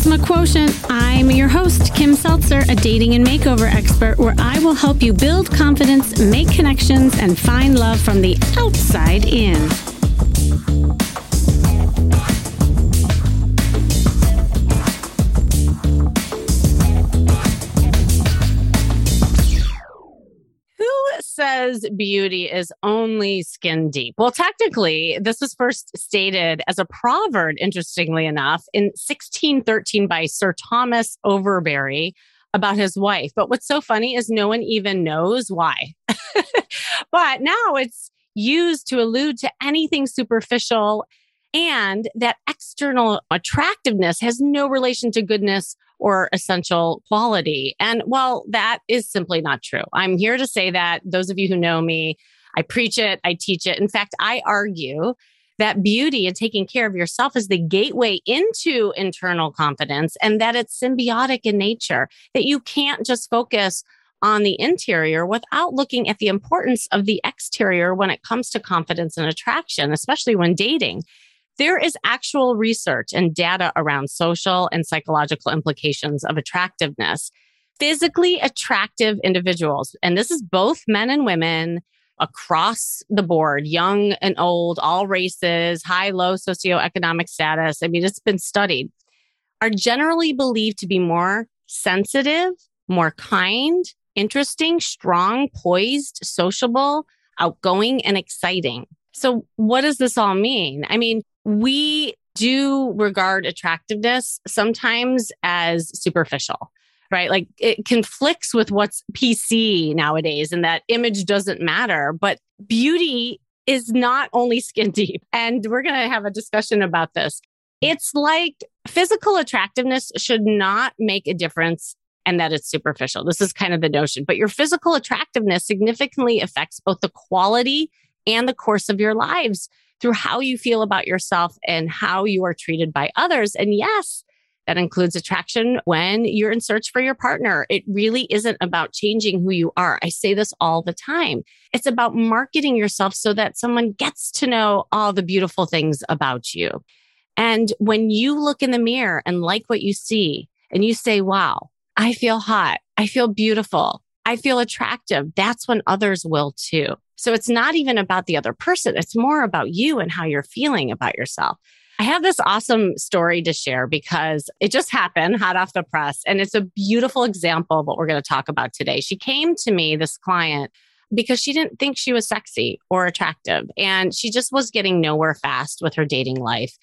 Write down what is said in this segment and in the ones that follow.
Charisma Quotient. I'm your host, Kim Seltzer, a dating and makeover expert, where I will help you build confidence, make connections, and find love from the outside in. Says beauty is only skin deep. Well, technically, this was first stated as a proverb, interestingly enough, in 1613 by Sir Thomas Overbury about his wife. But what's so funny is no one even knows why. but now it's used to allude to anything superficial and that external attractiveness has no relation to goodness or essential quality. And well, that is simply not true. I'm here to say that those of you who know me, I preach it, I teach it. In fact, I argue that beauty and taking care of yourself is the gateway into internal confidence and that it's symbiotic in nature, that you can't just focus on the interior without looking at the importance of the exterior when it comes to confidence and attraction, especially when dating there is actual research and data around social and psychological implications of attractiveness. Physically attractive individuals, and this is both men and women across the board, young and old, all races, high, low socioeconomic status. I mean, it's been studied, are generally believed to be more sensitive, more kind, interesting, strong, poised, sociable, outgoing, and exciting. So, what does this all mean? I mean, we do regard attractiveness sometimes as superficial, right? Like it conflicts with what's PC nowadays and that image doesn't matter. But beauty is not only skin deep. And we're going to have a discussion about this. It's like physical attractiveness should not make a difference and that it's superficial. This is kind of the notion, but your physical attractiveness significantly affects both the quality and the course of your lives through how you feel about yourself and how you are treated by others. And yes, that includes attraction when you're in search for your partner. It really isn't about changing who you are. I say this all the time. It's about marketing yourself so that someone gets to know all the beautiful things about you. And when you look in the mirror and like what you see and you say, wow, I feel hot. I feel beautiful. I feel attractive. That's when others will too. So it's not even about the other person. It's more about you and how you're feeling about yourself. I have this awesome story to share because it just happened hot off the press. And it's a beautiful example of what we're going to talk about today. She came to me, this client, because she didn't think she was sexy or attractive. And she just was getting nowhere fast with her dating life.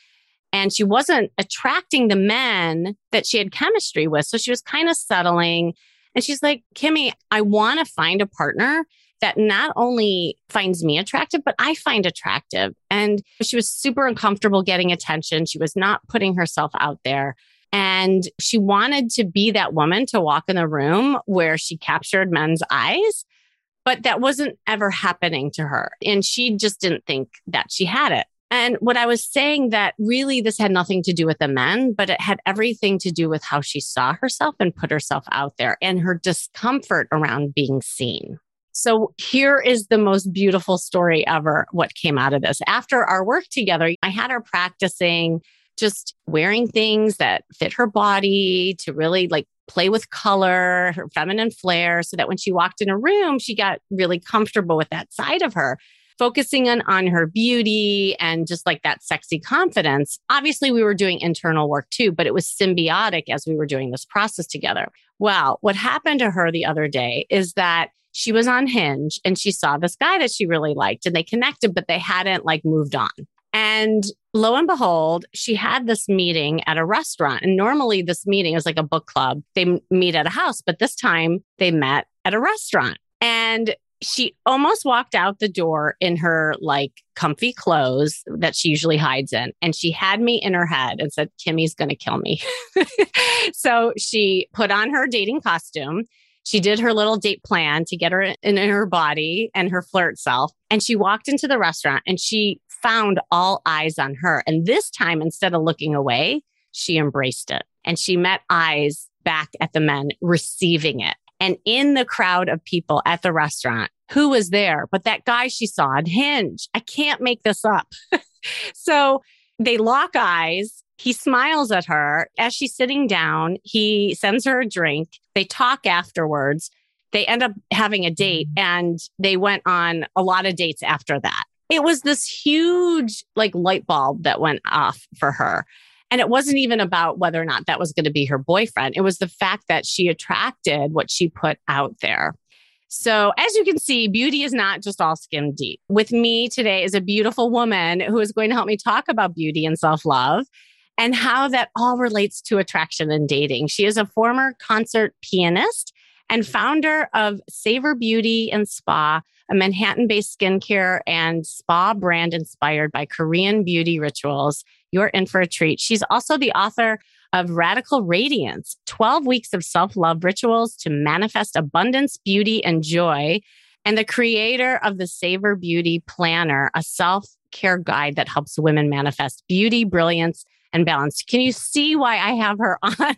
And she wasn't attracting the men that she had chemistry with. So she was kind of settling. And she's like, Kimmy, I want to find a partner that not only finds me attractive, but I find attractive. And she was super uncomfortable getting attention. She was not putting herself out there. And she wanted to be that woman to walk in the room where she captured men's eyes, but that wasn't ever happening to her. And she just didn't think that she had it. And what I was saying that really this had nothing to do with the men, but it had everything to do with how she saw herself and put herself out there and her discomfort around being seen. So here is the most beautiful story ever what came out of this. After our work together, I had her practicing just wearing things that fit her body to really like play with color, her feminine flair, so that when she walked in a room, she got really comfortable with that side of her focusing on on her beauty and just like that sexy confidence. Obviously, we were doing internal work too, but it was symbiotic as we were doing this process together. Well, what happened to her the other day is that she was on Hinge and she saw this guy that she really liked and they connected, but they hadn't like moved on. And lo and behold, she had this meeting at a restaurant. And normally, this meeting is like a book club. They meet at a house, but this time they met at a restaurant. And she almost walked out the door in her like comfy clothes that she usually hides in. And she had me in her head and said, Kimmy's going to kill me. so she put on her dating costume. She did her little date plan to get her in her body and her flirt self. And she walked into the restaurant and she found all eyes on her. And this time, instead of looking away, she embraced it and she met eyes back at the men receiving it. And in the crowd of people at the restaurant, who was there? But that guy she saw on Hinge. I can't make this up. so they lock eyes He smiles at her as she's sitting down. He sends her a drink. They talk afterwards. They end up having a date mm-hmm. and they went on a lot of dates after that. It was this huge like light bulb that went off for her. And it wasn't even about whether or not that was going to be her boyfriend. It was the fact that she attracted what she put out there. So, as you can see, beauty is not just all skin deep. With me today is a beautiful woman who is going to help me talk about beauty and self love and how that all relates to attraction and dating. She is a former concert pianist and founder of Savor Beauty and Spa, a Manhattan based skincare and spa brand inspired by Korean beauty rituals. You're in for a treat. She's also the author of Radical Radiance 12 weeks of self love rituals to manifest abundance, beauty, and joy. And the creator of the Savor Beauty Planner, a self care guide that helps women manifest beauty, brilliance, and balance. Can you see why I have her on?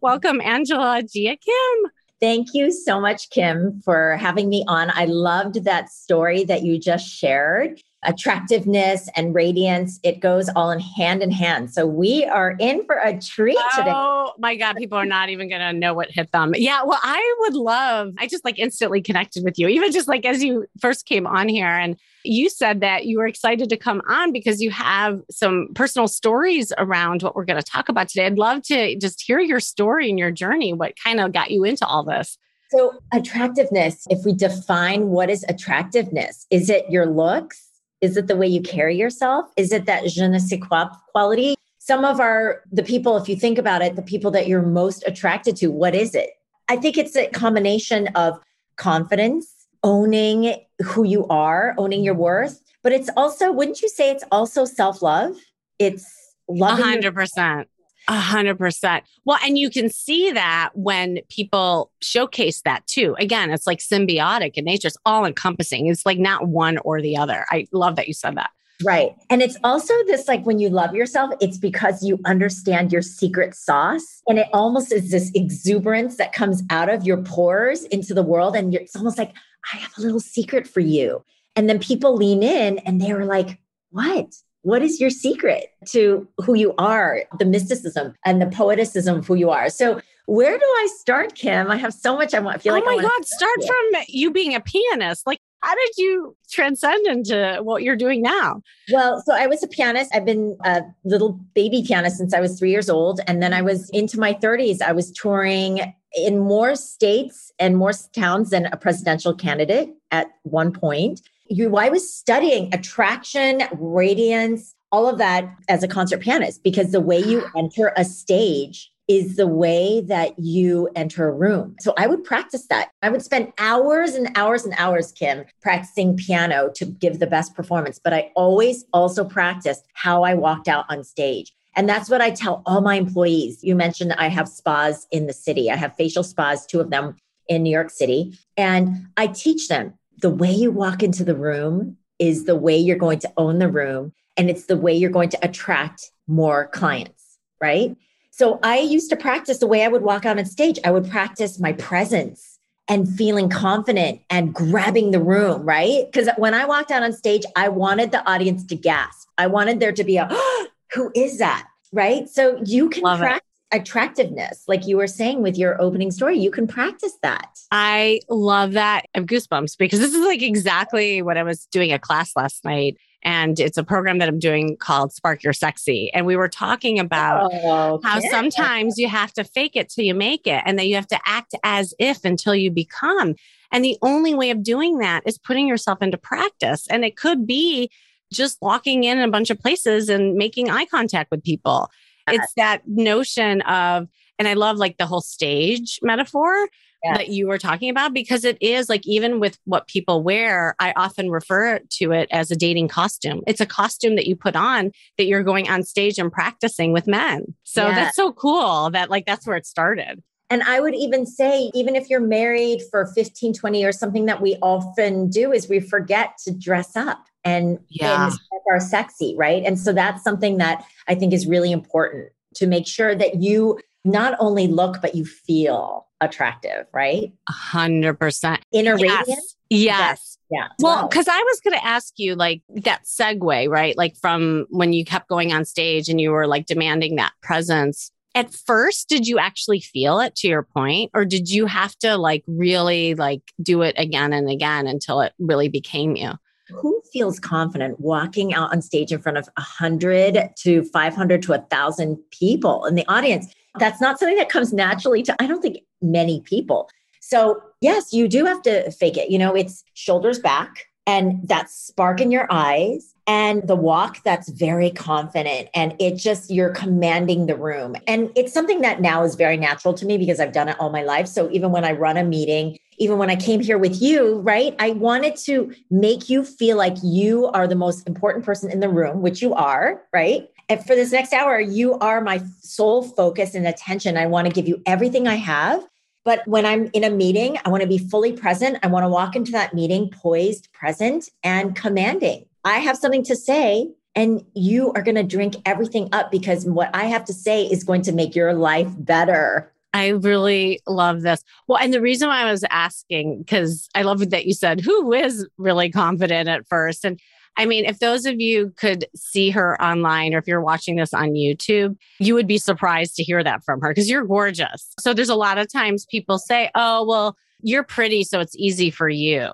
Welcome, Angela Jia Kim. Thank you so much, Kim, for having me on. I loved that story that you just shared attractiveness and radiance it goes all in hand in hand so we are in for a treat today oh my god people are not even gonna know what hit them yeah well i would love i just like instantly connected with you even just like as you first came on here and you said that you were excited to come on because you have some personal stories around what we're going to talk about today i'd love to just hear your story and your journey what kind of got you into all this so attractiveness if we define what is attractiveness is it your looks is it the way you carry yourself? Is it that je ne sais quoi quality? Some of our, the people, if you think about it, the people that you're most attracted to, what is it? I think it's a combination of confidence, owning who you are, owning your worth, but it's also, wouldn't you say it's also self love? It's loving. 100%. A hundred percent. Well, and you can see that when people showcase that too. Again, it's like symbiotic in nature. It's all encompassing. It's like not one or the other. I love that you said that. Right. And it's also this like when you love yourself, it's because you understand your secret sauce. And it almost is this exuberance that comes out of your pores into the world. And it's almost like, I have a little secret for you. And then people lean in and they were like, what? what is your secret to who you are, the mysticism and the poeticism of who you are? So, where do I start, Kim? I have so much I want. I feel oh like oh my god, start, start from you being a pianist. Like, how did you transcend into what you're doing now? Well, so I was a pianist. I've been a little baby pianist since I was three years old, and then I was into my 30s. I was touring in more states and more towns than a presidential candidate at one point you I was studying attraction, radiance, all of that as a concert pianist because the way you enter a stage is the way that you enter a room. So I would practice that. I would spend hours and hours and hours, Kim, practicing piano to give the best performance. But I always also practiced how I walked out on stage. And that's what I tell all my employees. You mentioned I have spas in the city. I have facial spas, two of them in New York City. And I teach them the way you walk into the room is the way you're going to own the room and it's the way you're going to attract more clients, right? So I used to practice the way I would walk out on stage. I would practice my presence and feeling confident and grabbing the room, right? Because when I walked out on stage, I wanted the audience to gasp. I wanted there to be a, oh, who is that? Right. So you can Love practice attractiveness, like you were saying with your opening story. You can practice that. I love that. I have goosebumps because this is like exactly what I was doing a class last night. And it's a program that I'm doing called Spark Your Sexy. And we were talking about oh, okay. how sometimes you have to fake it till you make it, and then you have to act as if until you become. And the only way of doing that is putting yourself into practice. And it could be just walking in a bunch of places and making eye contact with people it's that notion of, and I love like the whole stage metaphor yes. that you were talking about because it is like even with what people wear, I often refer to it as a dating costume. It's a costume that you put on that you're going on stage and practicing with men. So yes. that's so cool that like that's where it started. And I would even say, even if you're married for 15, 20 years, something that we often do is we forget to dress up and, yeah. and are sexy, right? And so that's something that I think is really important to make sure that you not only look, but you feel attractive, right? A hundred percent. Inner yes. radiance. Yes. Yeah. Well, because I was going to ask you like that segue, right? Like from when you kept going on stage and you were like demanding that presence. At first, did you actually feel it to your point, or did you have to like really like do it again and again until it really became you? who feels confident walking out on stage in front of 100 to 500 to 1,000 people in the audience? That's not something that comes naturally to, I don't think, many people. So, yes, you do have to fake it. You know, it's shoulders back and that spark in your eyes and the walk that's very confident and it just you're commanding the room and it's something that now is very natural to me because I've done it all my life so even when I run a meeting even when I came here with you right I wanted to make you feel like you are the most important person in the room which you are right and for this next hour you are my sole focus and attention I want to give you everything I have but when I'm in a meeting, I want to be fully present. I want to walk into that meeting poised, present, and commanding. I have something to say, and you are going to drink everything up because what I have to say is going to make your life better. I really love this. Well, and the reason why I was asking, because I love that you said, who is really confident at first? And I mean, if those of you could see her online or if you're watching this on YouTube, you would be surprised to hear that from her because you're gorgeous. So there's a lot of times people say, oh, well, you're pretty, so it's easy for you.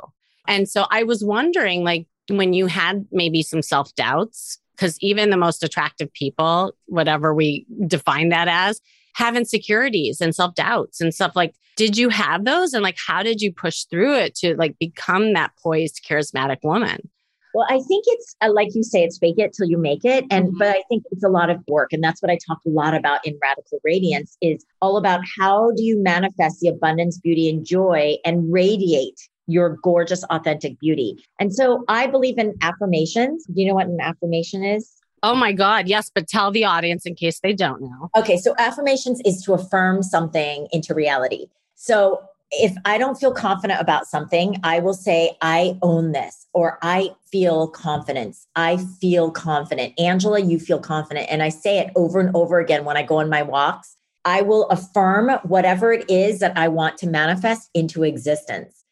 And so I was wondering, like, when you had maybe some self doubts, because even the most attractive people, whatever we define that as, have insecurities and self doubts and stuff like, did you have those? And like, how did you push through it to like become that poised, charismatic woman? Well, I think it's uh, like you say, it's fake it till you make it. And, mm-hmm. but I think it's a lot of work. And that's what I talk a lot about in Radical Radiance is all about how do you manifest the abundance, beauty, and joy and radiate your gorgeous, authentic beauty. And so I believe in affirmations. Do you know what an affirmation is? Oh my God, yes, but tell the audience in case they don't know. Okay, so affirmations is to affirm something into reality. So if I don't feel confident about something, I will say, I own this, or I feel confidence. I feel confident. Angela, you feel confident. And I say it over and over again when I go on my walks. I will affirm whatever it is that I want to manifest into existence.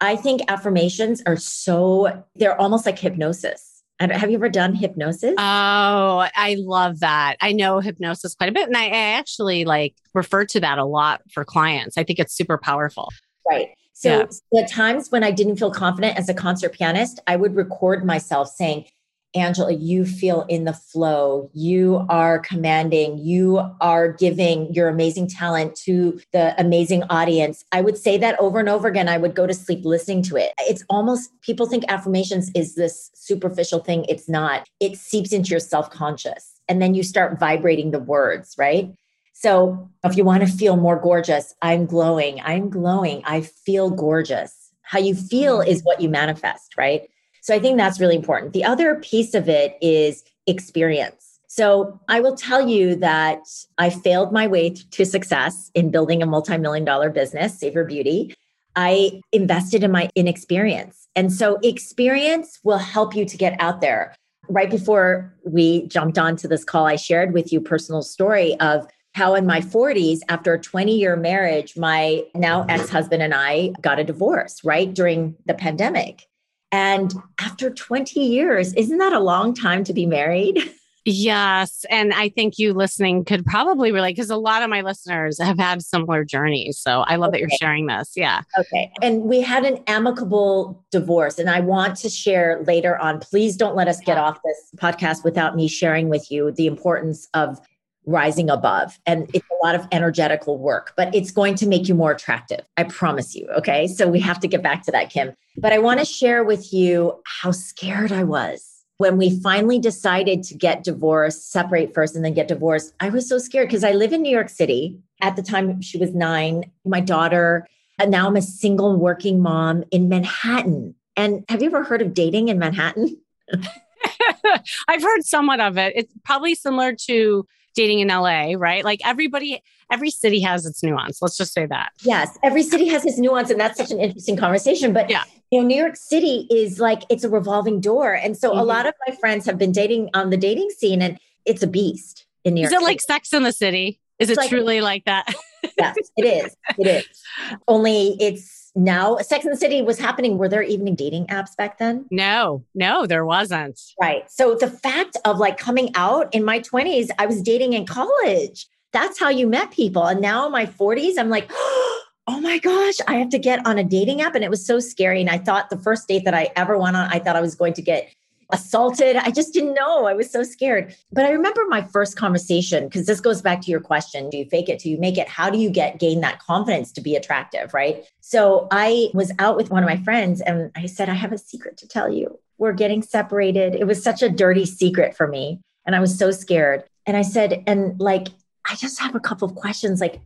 I think affirmations are so, they're almost like hypnosis. Have you ever done hypnosis? Oh, I love that. I know hypnosis quite a bit. And I, I actually like refer to that a lot for clients. I think it's super powerful. Right. So yeah. the times when I didn't feel confident as a concert pianist, I would record myself saying, Angela, you feel in the flow. You are commanding. You are giving your amazing talent to the amazing audience. I would say that over and over again. I would go to sleep listening to it. It's almost, people think affirmations is this superficial thing. It's not. It seeps into your self conscious. And then you start vibrating the words, right? So if you want to feel more gorgeous, I'm glowing. I'm glowing. I feel gorgeous. How you feel is what you manifest, right? So I think that's really important. The other piece of it is experience. So I will tell you that I failed my way to success in building a multi-million dollar business, Savor Beauty. I invested in my inexperience. And so experience will help you to get out there. Right before we jumped onto this call, I shared with you personal story of how in my 40s after a 20 year marriage my now ex-husband and I got a divorce right during the pandemic and after 20 years, isn't that a long time to be married? Yes. And I think you listening could probably relate because a lot of my listeners have had similar journeys. So I love okay. that you're sharing this. Yeah. Okay. And we had an amicable divorce. And I want to share later on. Please don't let us get off this podcast without me sharing with you the importance of rising above. And it's a lot of energetical work, but it's going to make you more attractive. I promise you. Okay. So we have to get back to that, Kim. But I want to share with you how scared I was when we finally decided to get divorced, separate first and then get divorced. I was so scared because I live in New York City. At the time, she was nine, my daughter. And now I'm a single working mom in Manhattan. And have you ever heard of dating in Manhattan? I've heard somewhat of it. It's probably similar to dating in LA, right? Like everybody, every city has its nuance. Let's just say that. Yes, every city has its nuance, and that's such an interesting conversation. But yeah. you know, New York City is like it's a revolving door, and so mm-hmm. a lot of my friends have been dating on the dating scene, and it's a beast in New York. Is it City. like Sex in the City? Is it's it like, truly like that? yes, it is. It is. Only it's now Sex and the City was happening. Were there evening dating apps back then? No, no, there wasn't. Right. So the fact of like coming out in my 20s, I was dating in college. That's how you met people. And now in my 40s, I'm like, oh my gosh, I have to get on a dating app. And it was so scary. And I thought the first date that I ever went on, I thought I was going to get assaulted. I just didn't know. I was so scared. But I remember my first conversation because this goes back to your question do you fake it? Do you make it? How do you get gain that confidence to be attractive? Right. So I was out with one of my friends and I said, I have a secret to tell you. We're getting separated. It was such a dirty secret for me. And I was so scared. And I said, and like, I just have a couple of questions like,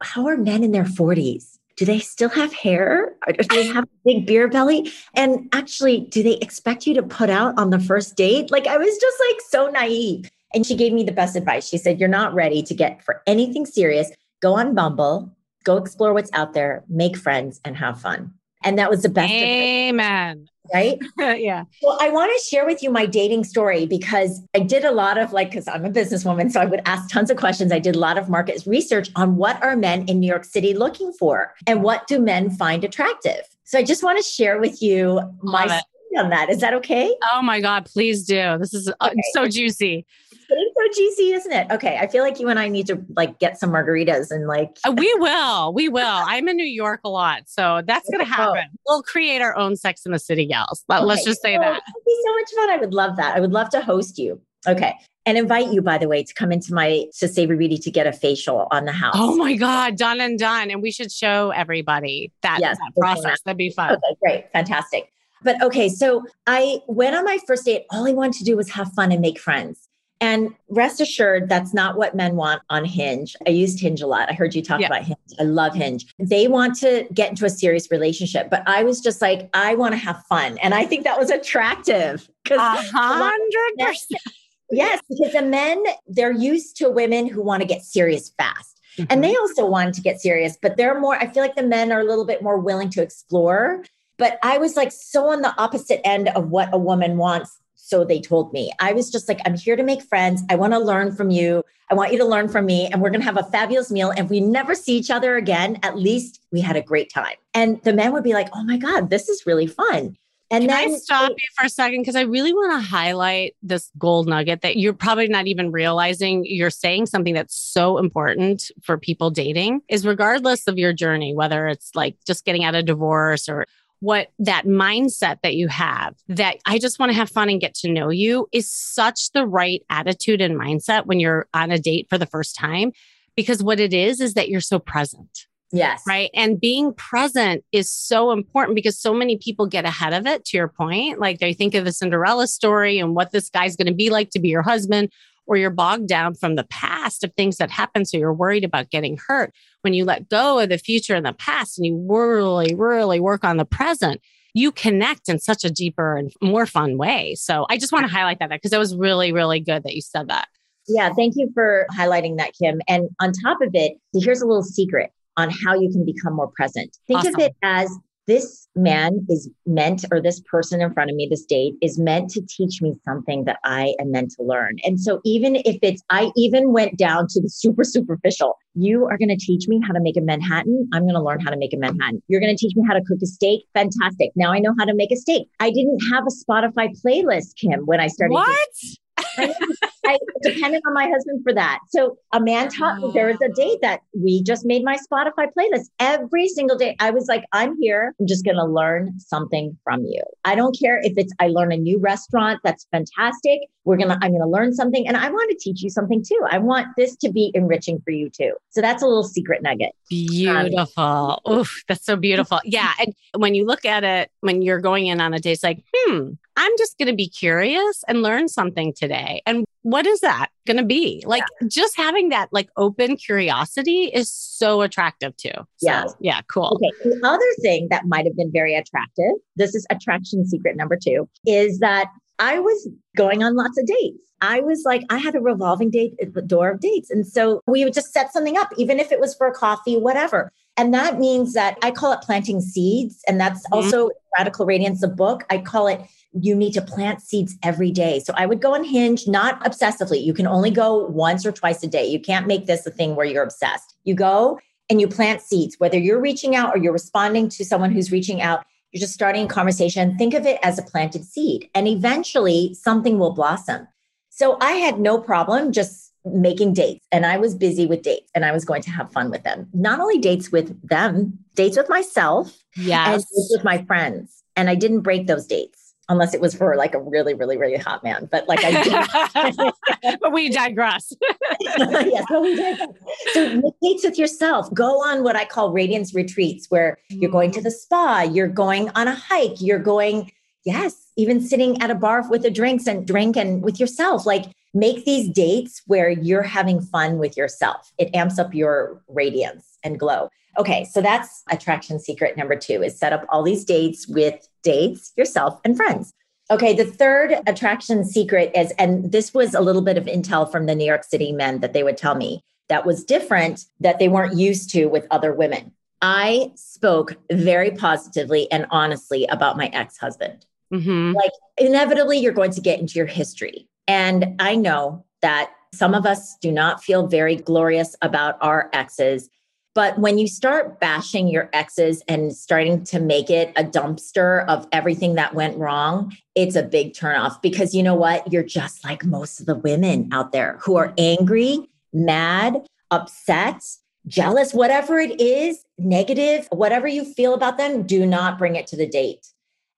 how are men in their 40s? Do they still have hair? Do they have a big beer belly? And actually, do they expect you to put out on the first date? Like, I was just like so naive. And she gave me the best advice. She said, You're not ready to get for anything serious. Go on Bumble, go explore what's out there, make friends, and have fun. And that was the best. Amen right? yeah. Well, I want to share with you my dating story because I did a lot of like, because I'm a businesswoman, so I would ask tons of questions. I did a lot of market research on what are men in New York City looking for and what do men find attractive. So I just want to share with you my story on that. Is that okay? Oh my God, please do. This is uh, okay. so juicy getting so juicy, isn't it? Okay. I feel like you and I need to like get some margaritas and like. Uh, we will. We will. I'm in New York a lot. So that's going to happen. We'll create our own Sex in the City gals. Okay. Let's just say oh, that. It'd be so much fun. I would love that. I would love to host you. Okay. And invite you, by the way, to come into my to Savor Beauty to get a facial on the house. Oh my God, done and done. And we should show everybody that, yes, that process. That'd be fun. Okay, great. Fantastic. But okay, so I went on my first date. All I wanted to do was have fun and make friends. And rest assured, that's not what men want on Hinge. I used Hinge a lot. I heard you talk yeah. about Hinge. I love Hinge. They want to get into a serious relationship, but I was just like, I want to have fun. And I think that was attractive. A hundred percent. Yes, because the men, they're used to women who want to get serious fast. Mm-hmm. And they also want to get serious, but they're more, I feel like the men are a little bit more willing to explore. But I was like so on the opposite end of what a woman wants so they told me. I was just like, I'm here to make friends. I want to learn from you. I want you to learn from me. And we're going to have a fabulous meal. And if we never see each other again, at least we had a great time. And the men would be like, oh my God, this is really fun. And Can then I stop you for a second? Because I really want to highlight this gold nugget that you're probably not even realizing you're saying something that's so important for people dating is regardless of your journey, whether it's like just getting out of divorce or what that mindset that you have that I just want to have fun and get to know you is such the right attitude and mindset when you're on a date for the first time. Because what it is, is that you're so present. Yes. Right. And being present is so important because so many people get ahead of it, to your point. Like they think of the Cinderella story and what this guy's going to be like to be your husband or you're bogged down from the past of things that happened. So you're worried about getting hurt. When you let go of the future and the past and you really, really work on the present, you connect in such a deeper and more fun way. So I just want to highlight that because it was really, really good that you said that. Yeah, thank you for highlighting that, Kim. And on top of it, here's a little secret on how you can become more present. Think awesome. of it as this man is meant, or this person in front of me, this date is meant to teach me something that I am meant to learn. And so, even if it's, I even went down to the super superficial, you are going to teach me how to make a Manhattan. I'm going to learn how to make a Manhattan. You're going to teach me how to cook a steak. Fantastic. Now I know how to make a steak. I didn't have a Spotify playlist, Kim, when I started. What? I, depended on my husband for that. So a man taught me there was a date that we just made my Spotify playlist every single day. I was like, I'm here. I'm just going to learn something from you. I don't care if it's I learn a new restaurant. That's fantastic. We're going to, I'm going to learn something and I want to teach you something too. I want this to be enriching for you too. So that's a little secret nugget. Beautiful. Um, Oof, that's so beautiful. Yeah. And when you look at it, when you're going in on a date, it's like, hmm, I'm just going to be curious and learn something today. And what is that going to be? Like yeah. just having that like open curiosity is so attractive too. So, yeah. Yeah. Cool. Okay. The other thing that might have been very attractive, this is attraction secret number two, is that I was going on lots of dates. I was like, I had a revolving date uh, door of dates. And so we would just set something up, even if it was for a coffee, whatever. And that means that I call it planting seeds. And that's mm-hmm. also Radical Radiance, the book. I call it you need to plant seeds every day. So I would go on Hinge, not obsessively. You can only go once or twice a day. You can't make this a thing where you're obsessed. You go and you plant seeds, whether you're reaching out or you're responding to someone who's reaching out, you're just starting a conversation. Think of it as a planted seed, and eventually something will blossom. So I had no problem just making dates and I was busy with dates and I was going to have fun with them. Not only dates with them, dates with myself yes. and dates with my friends. And I didn't break those dates unless it was for like a really, really, really hot man. But like I did. but we digress. yes, but we digress. So make dates with yourself. Go on what I call radiance retreats where you're going to mm. the spa, you're going on a hike, you're going, yes, even sitting at a bar with the drinks and drink and with yourself. Like make these dates where you're having fun with yourself. It amps up your radiance and glow. Okay, so that's attraction secret number two is set up all these dates with dates, yourself, and friends. Okay, the third attraction secret is, and this was a little bit of intel from the New York City men that they would tell me that was different that they weren't used to with other women. I spoke very positively and honestly about my ex husband. Mm-hmm. Like, inevitably, you're going to get into your history. And I know that some of us do not feel very glorious about our exes. But when you start bashing your exes and starting to make it a dumpster of everything that went wrong, it's a big turnoff because you know what? You're just like most of the women out there who are angry, mad, upset, jealous, whatever it is, negative, whatever you feel about them, do not bring it to the date.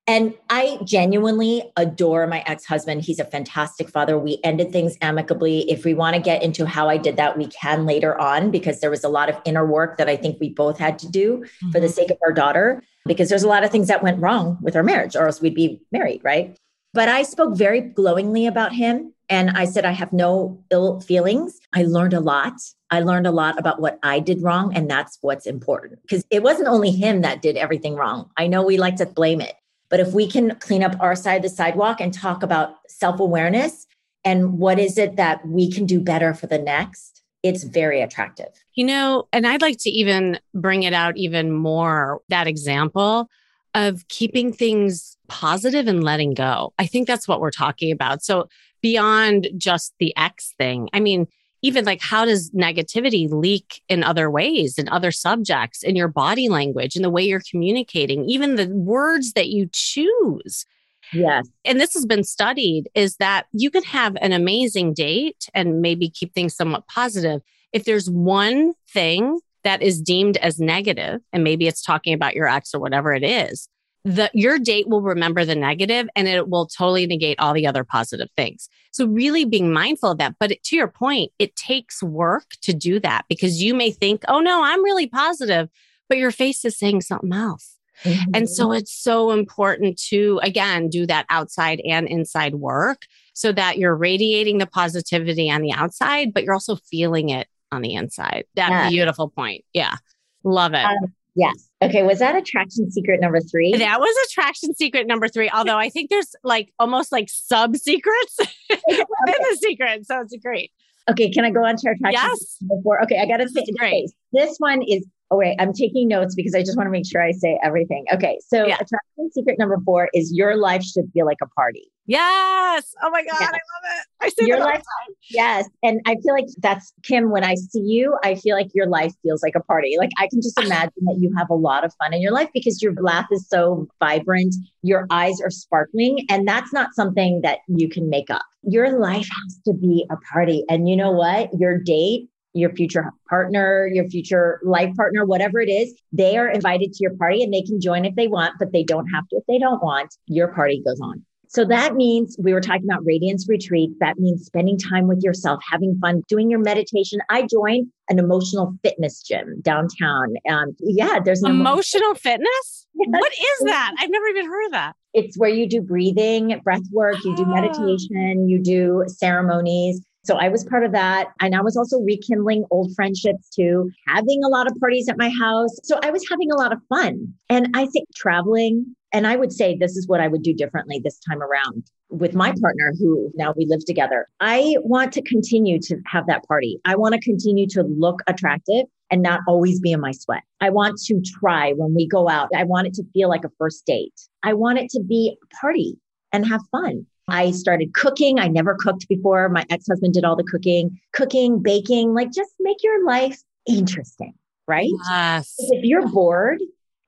And I genuinely adore my ex husband. He's a fantastic father. We ended things amicably. If we want to get into how I did that, we can later on because there was a lot of inner work that I think we both had to do mm-hmm. for the mm-hmm. sake of our daughter, because there's a lot of things that went wrong with our marriage, or else we'd be married, right? But I spoke very glowingly about him. And I said, I have no ill feelings. I learned a lot. I learned a lot about what I did wrong. And that's what's important because it wasn't only him that did everything wrong. I know we like to blame it, but if we can clean up our side of the sidewalk and talk about self awareness and what is it that we can do better for the next, it's very attractive. You know, and I'd like to even bring it out even more that example of keeping things positive and letting go. I think that's what we're talking about. So, beyond just the X thing, I mean, even like how does negativity leak in other ways in other subjects in your body language in the way you're communicating even the words that you choose? Yes. And this has been studied is that you can have an amazing date and maybe keep things somewhat positive if there's one thing that is deemed as negative and maybe it's talking about your ex or whatever it is the your date will remember the negative and it will totally negate all the other positive things. So really being mindful of that. But to your point, it takes work to do that because you may think, oh no, I'm really positive, but your face is saying something else. Mm-hmm. And so it's so important to, again, do that outside and inside work so that you're radiating the positivity on the outside, but you're also feeling it on the inside. That yeah. beautiful point. Yeah. Love it. Um, Yes. Okay. Was that attraction secret number three? That was attraction secret number three. Although I think there's like almost like sub secrets within the secret. So it's great. Okay. Can I go on to attraction? Yes. Before? Okay. I got to say, great. This one is Oh, wait, I'm taking notes because I just want to make sure I say everything. Okay. So, yeah. attraction secret number four is your life should feel like a party. Yes. Oh my God. I love it. I say your life. Yes. And I feel like that's Kim. When I see you, I feel like your life feels like a party. Like I can just imagine that you have a lot of fun in your life because your laugh is so vibrant. Your eyes are sparkling. And that's not something that you can make up. Your life has to be a party. And you know what? Your date your future partner, your future life partner, whatever it is, they are invited to your party and they can join if they want, but they don't have to if they don't want. Your party goes on. So that means we were talking about radiance retreat. That means spending time with yourself, having fun, doing your meditation. I joined an emotional fitness gym downtown. Um, yeah, there's an emotional, fitness. Yes. What is that? I've never even heard of that. It's where you do breathing, breath work, you do ah. meditation, you do ceremonies. So I was part of that. And I was also rekindling old friendships too, having a lot of parties at my house. So I was having a lot of fun. And I think traveling, and I would say this is what I would do differently this time around with my partner, who now we live together. I want to continue to have that party. I want to continue to look attractive and not always be in my sweat. I want to try when we go out. I want it to feel like a first date. I want it to be a party and have fun. I started cooking. I never cooked before. My ex husband did all the cooking, cooking, baking, like just make your life interesting. right? Yes. If you're bored,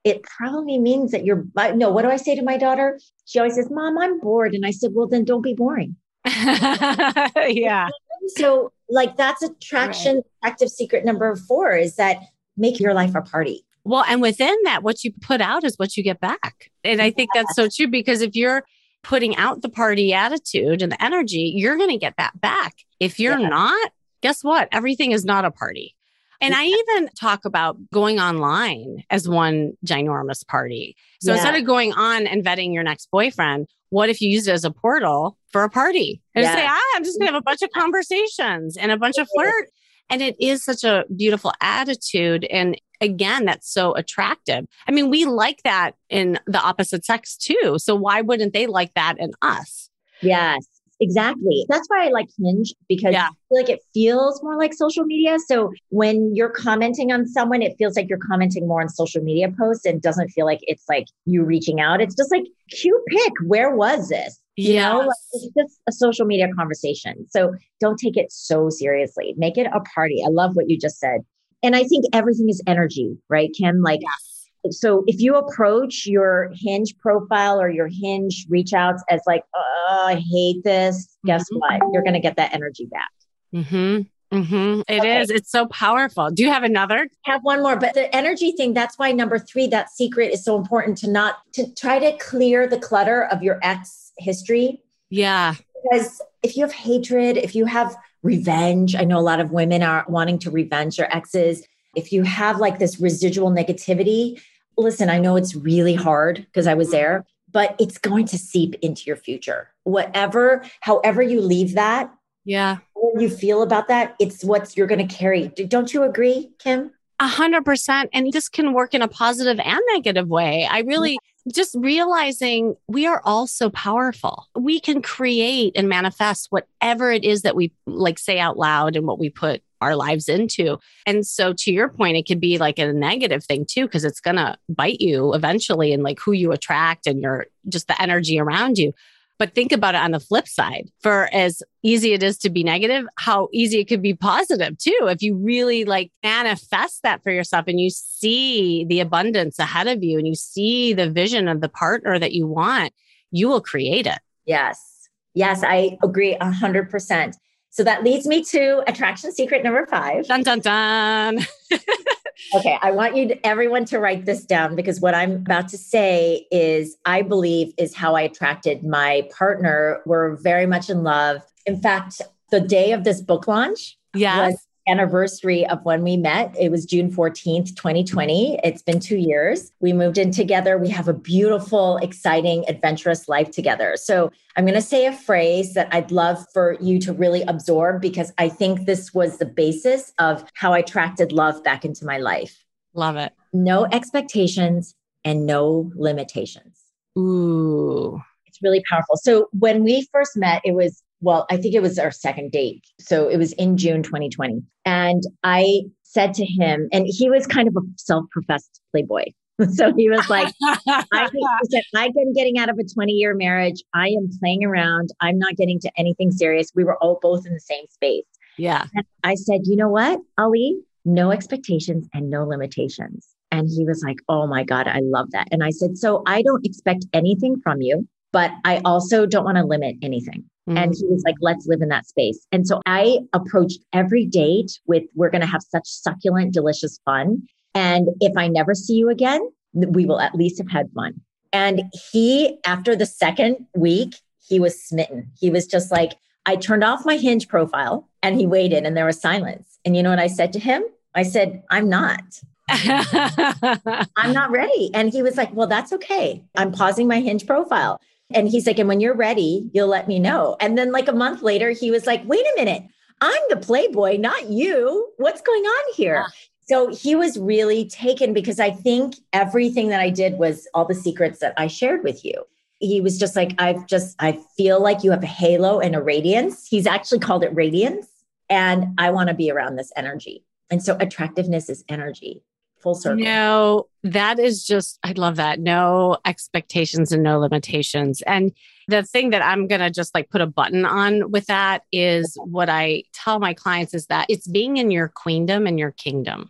it probably means that you're, no, what do I say to my daughter? She always says, Mom, I'm bored. And I said, Well, then don't be boring. yeah. So, like, that's attraction, right. active secret number four is that make your life a party. Well, and within that, what you put out is what you get back. And I think that's so true because if you're putting out the party attitude and the energy, you're going to get that back. If you're yeah. not, guess what? Everything is not a party. And I even talk about going online as one ginormous party. So yeah. instead of going on and vetting your next boyfriend, what if you use it as a portal for a party and yeah. say, ah, I'm just going to have a bunch of conversations and a bunch of flirt. And it is such a beautiful attitude. And again, that's so attractive. I mean, we like that in the opposite sex too. So why wouldn't they like that in us? Yes. Exactly. That's why I like Hinge because yeah. like it feels more like social media. So when you're commenting on someone, it feels like you're commenting more on social media posts and doesn't feel like it's like you reaching out. It's just like cute pick. Where was this? You yes. know, like, it's just a social media conversation. So don't take it so seriously. Make it a party. I love what you just said. And I think everything is energy, right, Kim? Like yes so if you approach your hinge profile or your hinge reach outs as like oh i hate this guess mm-hmm. what you're going to get that energy back mm-hmm Mm-hmm. It okay. is. It's so powerful. Do you have another? have one more, but the energy thing, that's why number three, that secret is so important to not to try to clear the clutter of your ex history. Yeah. Because if you have hatred, if you have revenge, I know a lot of women are wanting to revenge their exes if you have like this residual negativity, listen, I know it's really hard because I was there, but it's going to seep into your future. Whatever, however you leave that, yeah, or you feel about that, it's what you're going to carry. Don't you agree, Kim? A hundred percent. And this can work in a positive and negative way. I really just realizing we are all so powerful. We can create and manifest whatever it is that we like say out loud and what we put our lives into. And so to your point, it could be like a negative thing too, because it's going to bite you eventually and like who you attract and your just the energy around you. But think about it on the flip side. For as easy it is to be negative, how easy it could be positive too. If you really like manifest that for yourself and you see the abundance ahead of you and you see the vision of the partner that you want, you will create it. Yes. Yes, I agree a hundred percent. So that leads me to attraction secret number five. Dun dun dun. okay, I want you to, everyone to write this down because what I'm about to say is I believe is how I attracted my partner. We're very much in love. In fact, the day of this book launch yes. was anniversary of when we met. It was June 14th, 2020. It's been two years. We moved in together. We have a beautiful, exciting, adventurous life together. So I'm going to say a phrase that I'd love for you to really absorb because I think this was the basis of how I attracted love back into my life. Love it. No expectations and no limitations. Ooh. It's really powerful. So when we first met, it was well, I think it was our second date. So it was in June 2020. And I said to him, and he was kind of a self professed playboy. So he was like, I said, I've been getting out of a 20 year marriage. I am playing around. I'm not getting to anything serious. We were all both in the same space. Yeah. And I said, you know what, Ali, no expectations and no limitations. And he was like, oh my God, I love that. And I said, so I don't expect anything from you, but I also don't want to limit anything. Mm-hmm. And he was like, let's live in that space. And so I approached every date with, we're going to have such succulent, delicious fun. And if I never see you again, we will at least have had fun. And he, after the second week, he was smitten. He was just like, I turned off my hinge profile and he waited and there was silence. And you know what I said to him? I said, I'm not. I'm not ready. And he was like, Well, that's okay. I'm pausing my hinge profile. And he's like, and when you're ready, you'll let me know. And then, like a month later, he was like, wait a minute, I'm the Playboy, not you. What's going on here? Yeah. So he was really taken because I think everything that I did was all the secrets that I shared with you. He was just like, I've just, I feel like you have a halo and a radiance. He's actually called it radiance. And I want to be around this energy. And so attractiveness is energy full circle. No, that is just, I love that. No expectations and no limitations. And the thing that I'm going to just like put a button on with that is what I tell my clients is that it's being in your queendom and your kingdom.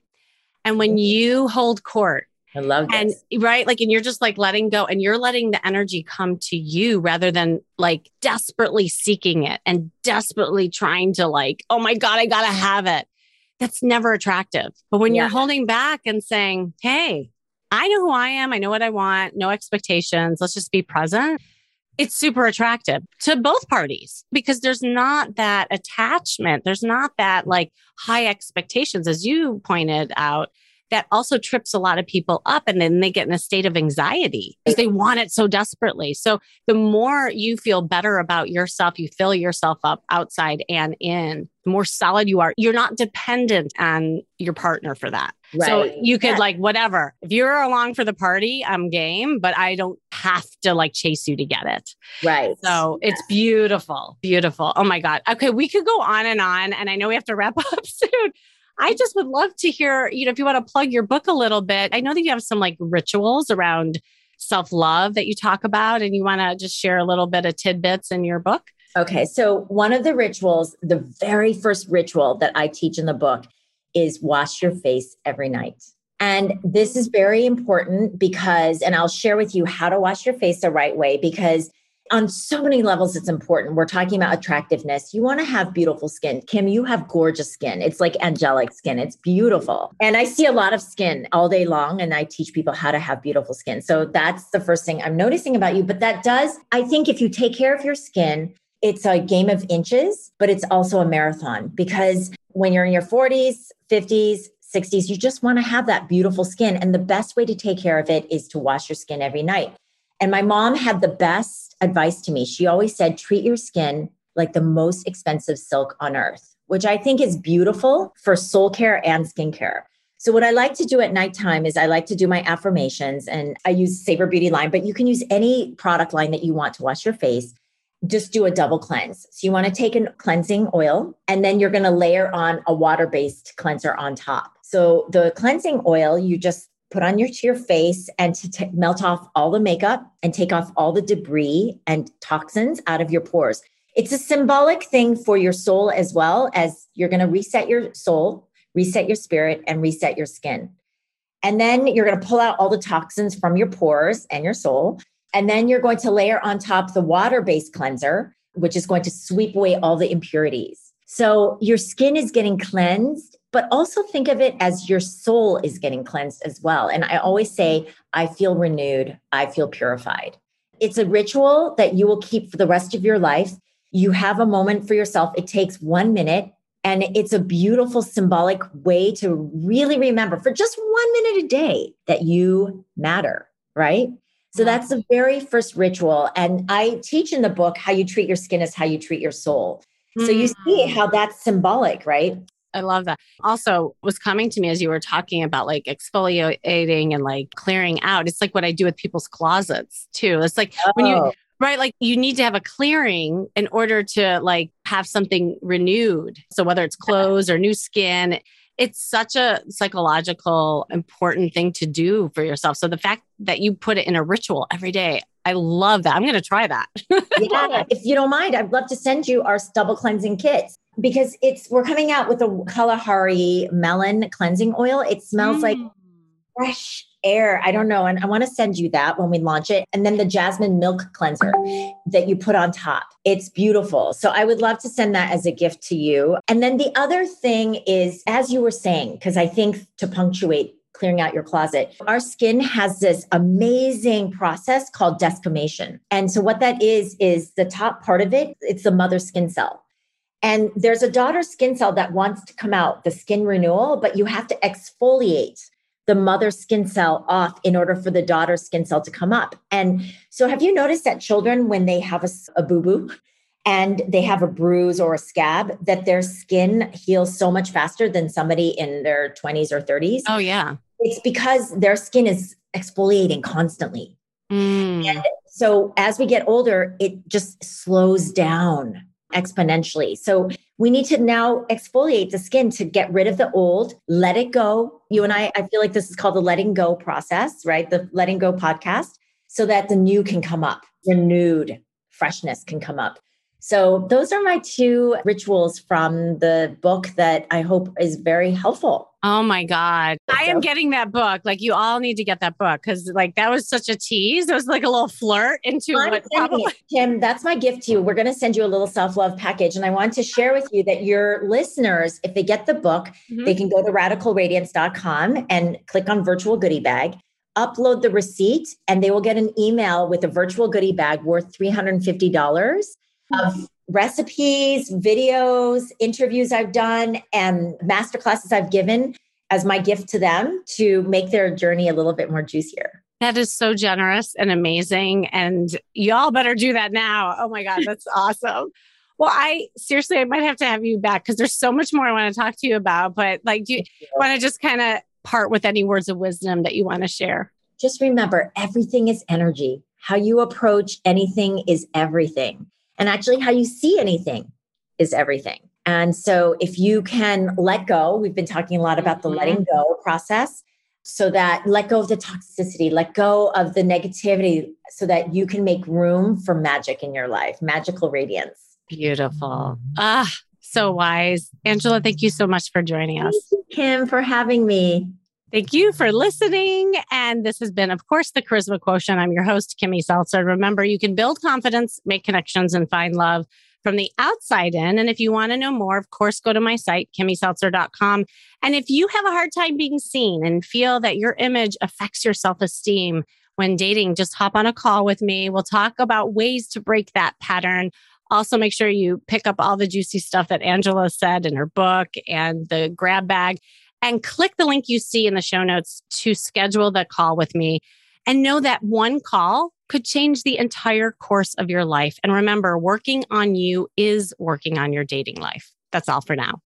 And when mm-hmm. you hold court, I love this. and right, like, and you're just like letting go and you're letting the energy come to you rather than like desperately seeking it and desperately trying to, like, oh my God, I got to have it. That's never attractive. But when Yeah. you're holding back and saying, hey, I know who I am, I know what I want, no expectations, let's just be present. It's super attractive to both parties because there's not that attachment. There's not that like high expectations, as you pointed out that also trips a lot of people up and then they get in a state of anxiety because they want it so desperately. So the more you feel better about yourself, you fill yourself up outside and in, the more solid you are. You're not dependent on your partner for that. So you could Yeah. like whatever. If you're along for the party, I'm game, but I don't have to like chase you to get it. Right. So it's beautiful, beautiful. Oh my God. Okay, we could go on and on, and I know we have to wrap up soon. I just would love to hear, you know, if you want to plug your book a little bit. I know that you have some like rituals around self love that you talk about, and you want to just share a little bit of tidbits in your book. Okay. So, one of the rituals, the very first ritual that I teach in the book is wash your face every night. And this is very important because, and I'll share with you how to wash your face the right way because on so many levels, it's important. We're talking about attractiveness. You want to have beautiful skin. Kim, you have gorgeous skin. It's like angelic skin. It's beautiful. And I see a lot of skin all day long, and I teach people how to have beautiful skin. So that's the first thing I'm noticing about you. But that does, I think, if you take care of your skin, it's a game of inches, but it's also a marathon because when you're in your 40s, 50s, 60s, you just want to have that beautiful skin. And the best way to take care of it is to wash your skin every night. And my mom had the best advice to me. She always said, treat your skin like the most expensive silk on earth, which I think is beautiful for soul care and skincare. So, what I like to do at nighttime is I like to do my affirmations and I use Savor Beauty line, but you can use any product line that you want to wash your face. Just do a double cleanse. So, you want to take a cleansing oil and then you're going to layer on a water based cleanser on top. So, the cleansing oil, you just put on your your face and to t- melt off all the makeup and take off all the debris and toxins out of your pores. It's a symbolic thing for your soul as well as you're going to reset your soul, reset your spirit and reset your skin. And then you're going to pull out all the toxins from your pores and your soul. And then you're going to layer on top the water-based cleanser, which is going to sweep away all the impurities. So your skin is getting cleansed but also think of it as your soul is getting cleansed as well. And I always say, I feel renewed, I feel purified. It's a ritual that you will keep for the rest of your life. You have a moment for yourself. It takes one minute. And it's a beautiful symbolic way to really remember for just one minute a day that you matter, right? So that's the very first ritual. And I teach in the book how you treat your skin is how you treat your soul. So you see mm. how that's symbolic, right? I love that. Also, was coming to me as you were talking about like exfoliating and like clearing out. It's like what I do with people's closets too. It's like when you Oh. right like you need to have a clearing in order to like have something renewed. So whether it's clothes or new skin, it's such a psychological important thing to do for yourself. So the fact that you put it in a ritual every day, I love that. I'm going to try that. yeah, if you don't mind, I'd love to send you our double cleansing kits because it's we're coming out with a Kalahari melon cleansing oil. It smells like Mm. fresh air. I don't know. And I want to send you that when we launch it. And then the jasmine milk cleanser that you put on top. It's beautiful. So I would love to send that as a gift to you. And then the other thing is, as you were saying, because I think to punctuate clearing out your closet. Our skin has this amazing process called desquamation. And so what that is is the top part of it, it's the mother skin cell. And there's a daughter skin cell that wants to come out, the skin renewal, but you have to exfoliate the mother skin cell off in order for the daughter skin cell to come up. And so have you noticed that children when they have a, a boo-boo and they have a bruise or a scab that their skin heals so much faster than somebody in their 20s or 30s? Oh yeah. It's because their skin is exfoliating constantly. Mm. And so as we get older, it just slows down exponentially. So we need to now exfoliate the skin to get rid of the old, let it go. You and I, I feel like this is called the letting go process, right? The letting go podcast, so that the new can come up, renewed freshness can come up. So those are my two rituals from the book that I hope is very helpful. Oh my God. I am getting that book. Like you all need to get that book because like that was such a tease. It was like a little flirt into I'm what probably it. Kim, that's my gift to you. We're going to send you a little self love package. And I want to share with you that your listeners, if they get the book, Mhm. they can go to radicalradiance.com and click on virtual goodie bag, upload the receipt, and they will get an email with a virtual goodie bag worth $350 of recipes, videos, interviews I've done, and masterclasses I've given as my gift to them to make their journey a little bit more juicier. That is so generous and amazing. And y'all better do that now. Oh my God, that's awesome. Well, I seriously, I might have to have you back because there's so much more I want to talk to you about. But like, do you want to just kind of part with any words of wisdom that you want to share? just remember everything is energy. How you approach anything is everything. And actually, how you see anything is everything. And so, if you can let go, we've been talking a lot about the Mhm. letting go process so that let go of the toxicity, let go of the negativity so that you can make room for magic in your life, magical radiance. Beautiful. Ah, so wise. Angela, thank you so much for joining us. Thank you, Kim, for having me. Thank you for listening. And this has been, of course, the Charisma Quotient. I'm your host, Kimmy Seltzer. Remember, you can build confidence, make connections, and find love from the outside in. And if you want to know more, of course, go to my site, kimmyseltzer.com. And if you have a hard time being seen and feel that your image affects your self esteem when dating, just hop on a call with me. We'll talk about ways to break that pattern. Also, make sure you pick up all the juicy stuff that Angela said in her book and the grab bag and click the link you see in the show notes to schedule the call with me and know that one call could change the entire course of your life. And remember, working on you is working on your dating life. That's all for now.